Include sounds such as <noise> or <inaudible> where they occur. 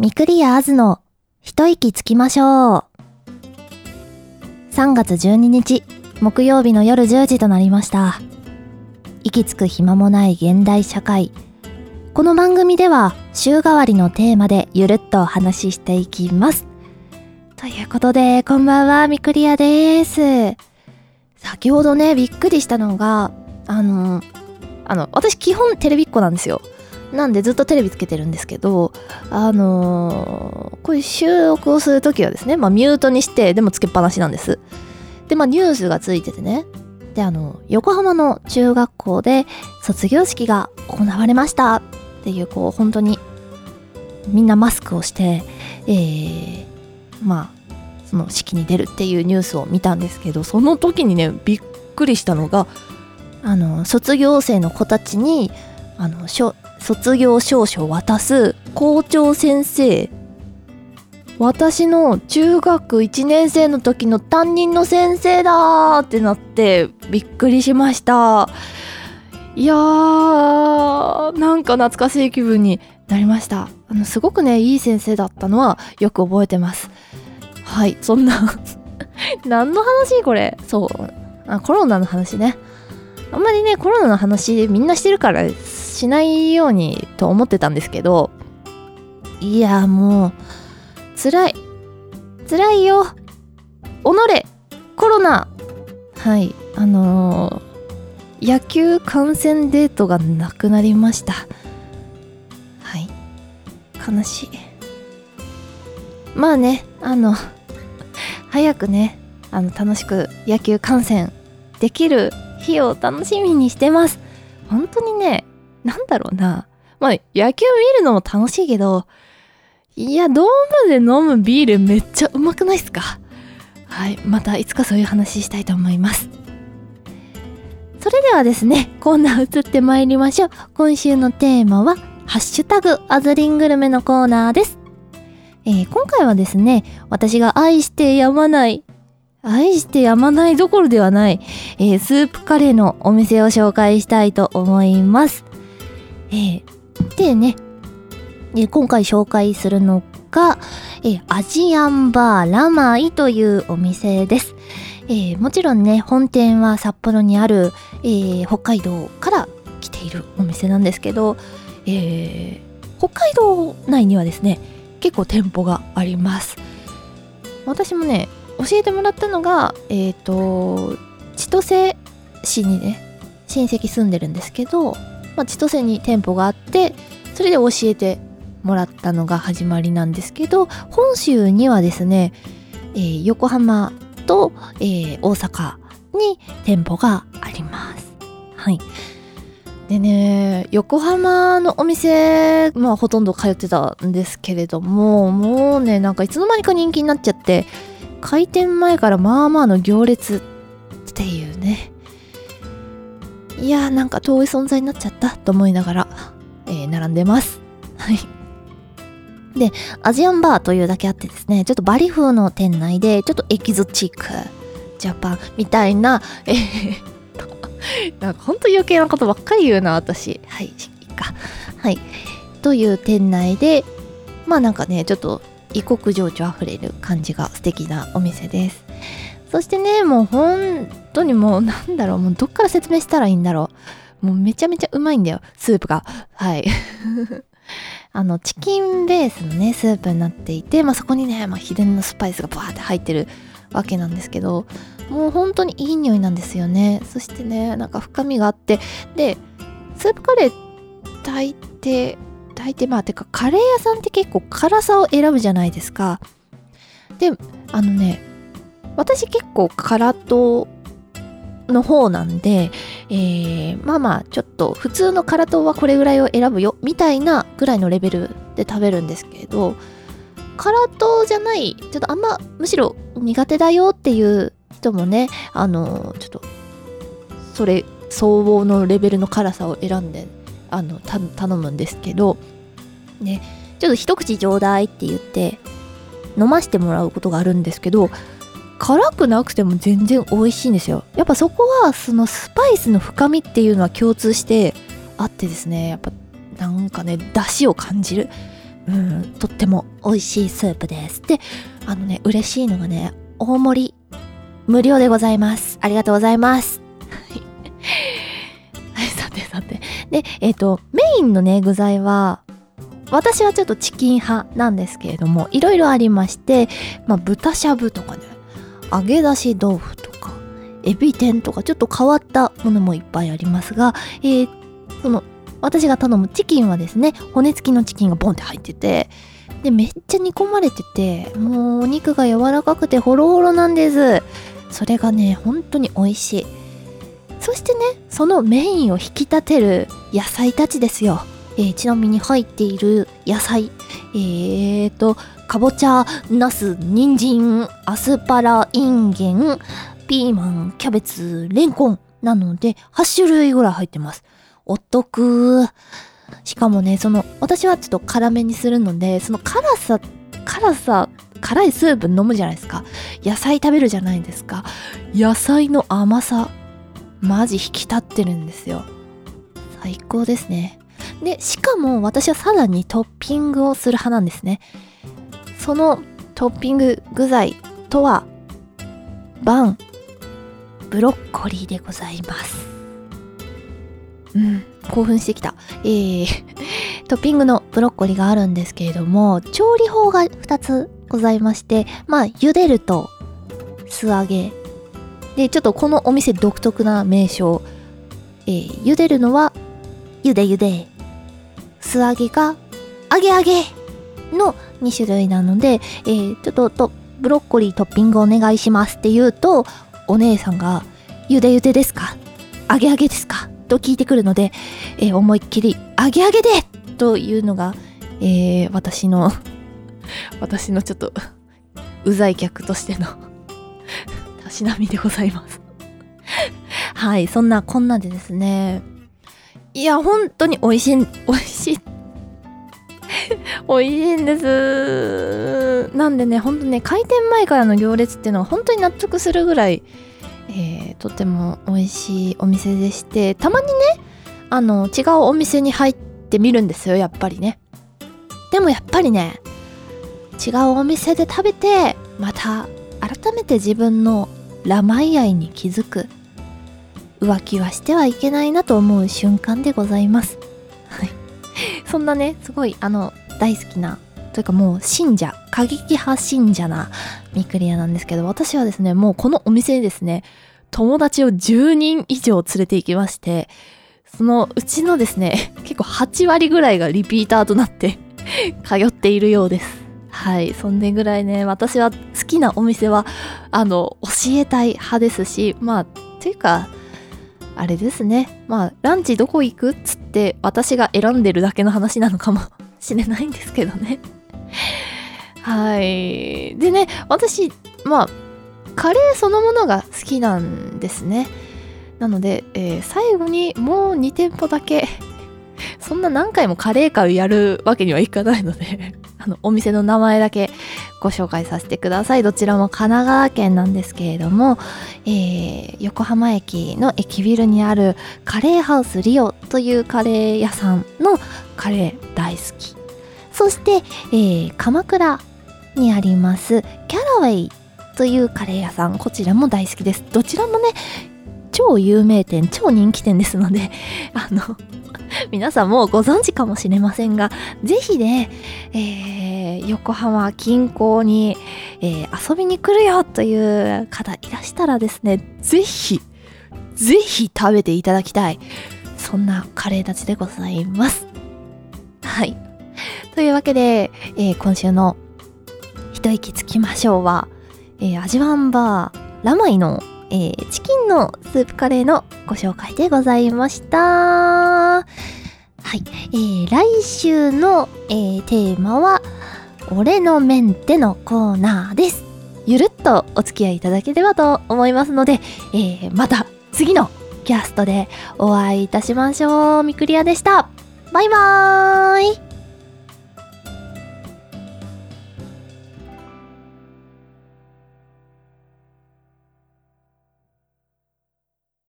ミクリアーズの一息つきましょう。3月12日、木曜日の夜10時となりました。息つく暇もない現代社会。この番組では週替わりのテーマでゆるっとお話ししていきます。ということで、こんばんは、ミクリアです。先ほどね、びっくりしたのが、あの、あの、私基本テレビっ子なんですよ。なんでずっとテレビつけてるんですけど、あのーこういう収録をするときはですね、まあミュートにして、でもつけっぱなしなんです。で、まあニュースがついててね。で、あの、横浜の中学校で卒業式が行われましたっていう、こう、本当にみんなマスクをして、えー、まあ、その式に出るっていうニュースを見たんですけど、その時にね、びっくりしたのが、あの、卒業生の子たちに、あの、しょ卒業証書を渡す。校長先生。私の中学1年生の時の担任の先生だーってなってびっくりしました。いやーなんか懐かしい気分になりました。あのすごくねいい先生だったのはよく覚えてます。はいそんな <laughs> 何の話これ？そう。あコロナの話ね。あんまりねコロナの話みんなしてるからしないようにと思ってたんですけどいやもう辛い。辛いよ。おのれコロナ。はい。あのー野球観戦デートがなくなりました。はい。悲しい。まあねあの <laughs> 早くねあの楽しく野球観戦できる日を楽しみにしてます。本当にねなんだろうな。まあ野球見るのも楽しいけどいやドームで飲むビールめっちゃうまくないっすか？はいまたいつかそういう話したいと思います。それではですねコーナー移ってまいりましょう。今週のテーマはハッシュタグアズリングルメのコーナーです、えー今回はですね私が愛してやまない愛してやまないどころではない、えースープカレーのお店を紹介したいと思います。えーでね、えー今回紹介するのが、えーアジアンバーラマイというお店です。えーもちろんね、本店は札幌にある、えー北海道から来ているお店なんですけど、えー北海道内にはですね、結構店舗があります。私もね、教えてもらったのが、えっ、と、千歳市にね、親戚住んでるんですけど、まあ、千歳に店舗があって、それで教えてもらったのが始まりなんですけど、本州にはですね、えー横浜と、えー大阪に店舗があります。はい。でね、横浜のお店、まあほとんど通ってたんですけれども、もうね、なんかいつの間にか人気になっちゃって、開店前からまあまあの行列っていうね。いやーなんか遠い存在になっちゃったと思いながら、えー並んでます。はい。で、アジアンバーというだけあってですね、ちょっとバリ風の店内で、ちょっとエキゾチック、ジャパンみたいな、えー、<laughs> なんかほんと余計なことばっかり言うな、私。はい、いいか。はい。という店内で、まあなんかね、ちょっと異国情緒あふれる感じが素敵なお店です。そしてね、もう本当にもうなんだろう、もうどっから説明したらいいんだろう。もうめちゃめちゃうまいんだよ、スープが。はい。<laughs> あの、チキンベースのね、スープになっていて、まあそこにね、まあ秘伝のスパイスがバーって入ってるわけなんですけど、もう本当にいい匂いなんですよね。そしてね、なんか深みがあって、で、スープカレー炊いて、炊いて、まあてかカレー屋さんって結構辛さを選ぶじゃないですか。で、あのね、私結構辛党の方なんで、えーまあまあちょっと普通の辛党はこれぐらいを選ぶよみたいなぐらいのレベルで食べるんですけど辛党じゃないちょっとあんまむしろ苦手だよっていう人もねあのちょっとそれ相応のレベルの辛さを選んであの頼むんですけどねちょっと一口ちょうだいって言って飲ましてもらうことがあるんですけど辛くなくても全然美味しいんですよ。やっぱそこはそのスパイスの深みっていうのは共通してあってですね。やっぱなんかね出汁を感じる。うんとっても美味しいスープです。であのね嬉しいのがね大盛り無料でございます。ありがとうございます。<laughs> はいさてさて。でえっ、ー、とメインのね具材は私はちょっとチキン派なんですけれどもいろいろありまして、まあ、豚しゃぶとかね。揚げ出し豆腐とかエビ天とかちょっと変わったものもいっぱいありますが、えー、その私が頼むチキンはですね骨付きのチキンがボンって入っててでめっちゃ煮込まれててもうお肉が柔らかくてホロホロなんです。それがね本当に美味しい。そしてねそのメインを引き立てる野菜たちですよ、えー、ちなみに入っている野菜。えーとかぼちゃナス人参アスパラインゲンピーマンキャベツレンコンなので8種類ぐらい入ってます。お得。しかもねその私はちょっと辛めにするのでその辛さ辛さ辛いスープ飲むじゃないですか。野菜食べるじゃないですか。野菜の甘さマジ引き立ってるんですよ。最高ですね。でしかも私はさらにトッピングをする派なんですね。そのトッピング具材とはバンブロッコリーでございます。うん興奮してきた。えー、<laughs> トッピングのブロッコリーがあるんですけれども調理法が2つございましてまあ茹でると素揚げ。でちょっとこのお店独特な名称。えー、茹でるのは茹で茹で。素揚げが揚げ揚げの2種類なので、えー、ちょっととブロッコリートッピングお願いしますって言うとお姉さんが茹で茹でですか？揚げ揚げですか？と聞いてくるので、えー、思いっきり揚げ揚げで！というのが、えー、私の <laughs> 私のちょっとうざい客としての <laughs> たしなみでございます。はいそんなこんなでですね。いや本当に美味しい美味しい美味しいんです。なんでねほんとね開店前からの行列っていうのは本当に納得するぐらい、えー、とても美味しいお店でしてたまにねあの違うお店に入ってみるんですよやっぱりね。でもやっぱりね違うお店で食べてまた改めて自分のラマイ愛に気づく浮気はしてはいけないなと思う瞬間でございます。はい。<laughs> そんなねすごいあの大好きなというかもう信者過激派信者なミクリアなんですけど私はですねもうこのお店にですね友達を10人以上連れて行きましてそのうちのですね <laughs> 結構8割ぐらいがリピーターとなって <laughs> 通っているようです。はい。そんでぐらいね私は好きなお店はあの教えたい派ですしまあというかあれですね。まあランチどこ行くっつって私が選んでるだけの話なのかもしれないんですけどね。はい。でね私まあカレーそのものが好きなんですね。なので、えー、最後にもう2店舗だけそんな何回もカレー会をやるわけにはいかないのであのお店の名前だけご紹介させてください。どちらも神奈川県なんですけれども、えー、横浜駅の駅ビルにあるカレーハウスリオというカレー屋さんのカレー大好き。そして、えー、鎌倉にありますキャラウェイというカレー屋さん。こちらも大好きです。どちらもね超有名店超人気店ですので <laughs> あの皆さんもご存知かもしれませんが、ぜひね、えー、横浜近郊に、えー、遊びに来るよという方いらしたらですね、ぜひ、ぜひ食べていただきたい。そんなカレーたちでございます。はい。というわけで、えー、今週の一息つきましょうは、えー、味ワンバーラマイのえー、チキンのスープカレーのご紹介でございました。はい。えー、来週の、えー、テーマは、俺のメンテのコーナーです。ゆるっとお付き合いいただければと思いますので、えー、また次のキャストでお会いいたしましょう。みくりやでした。バイバーイ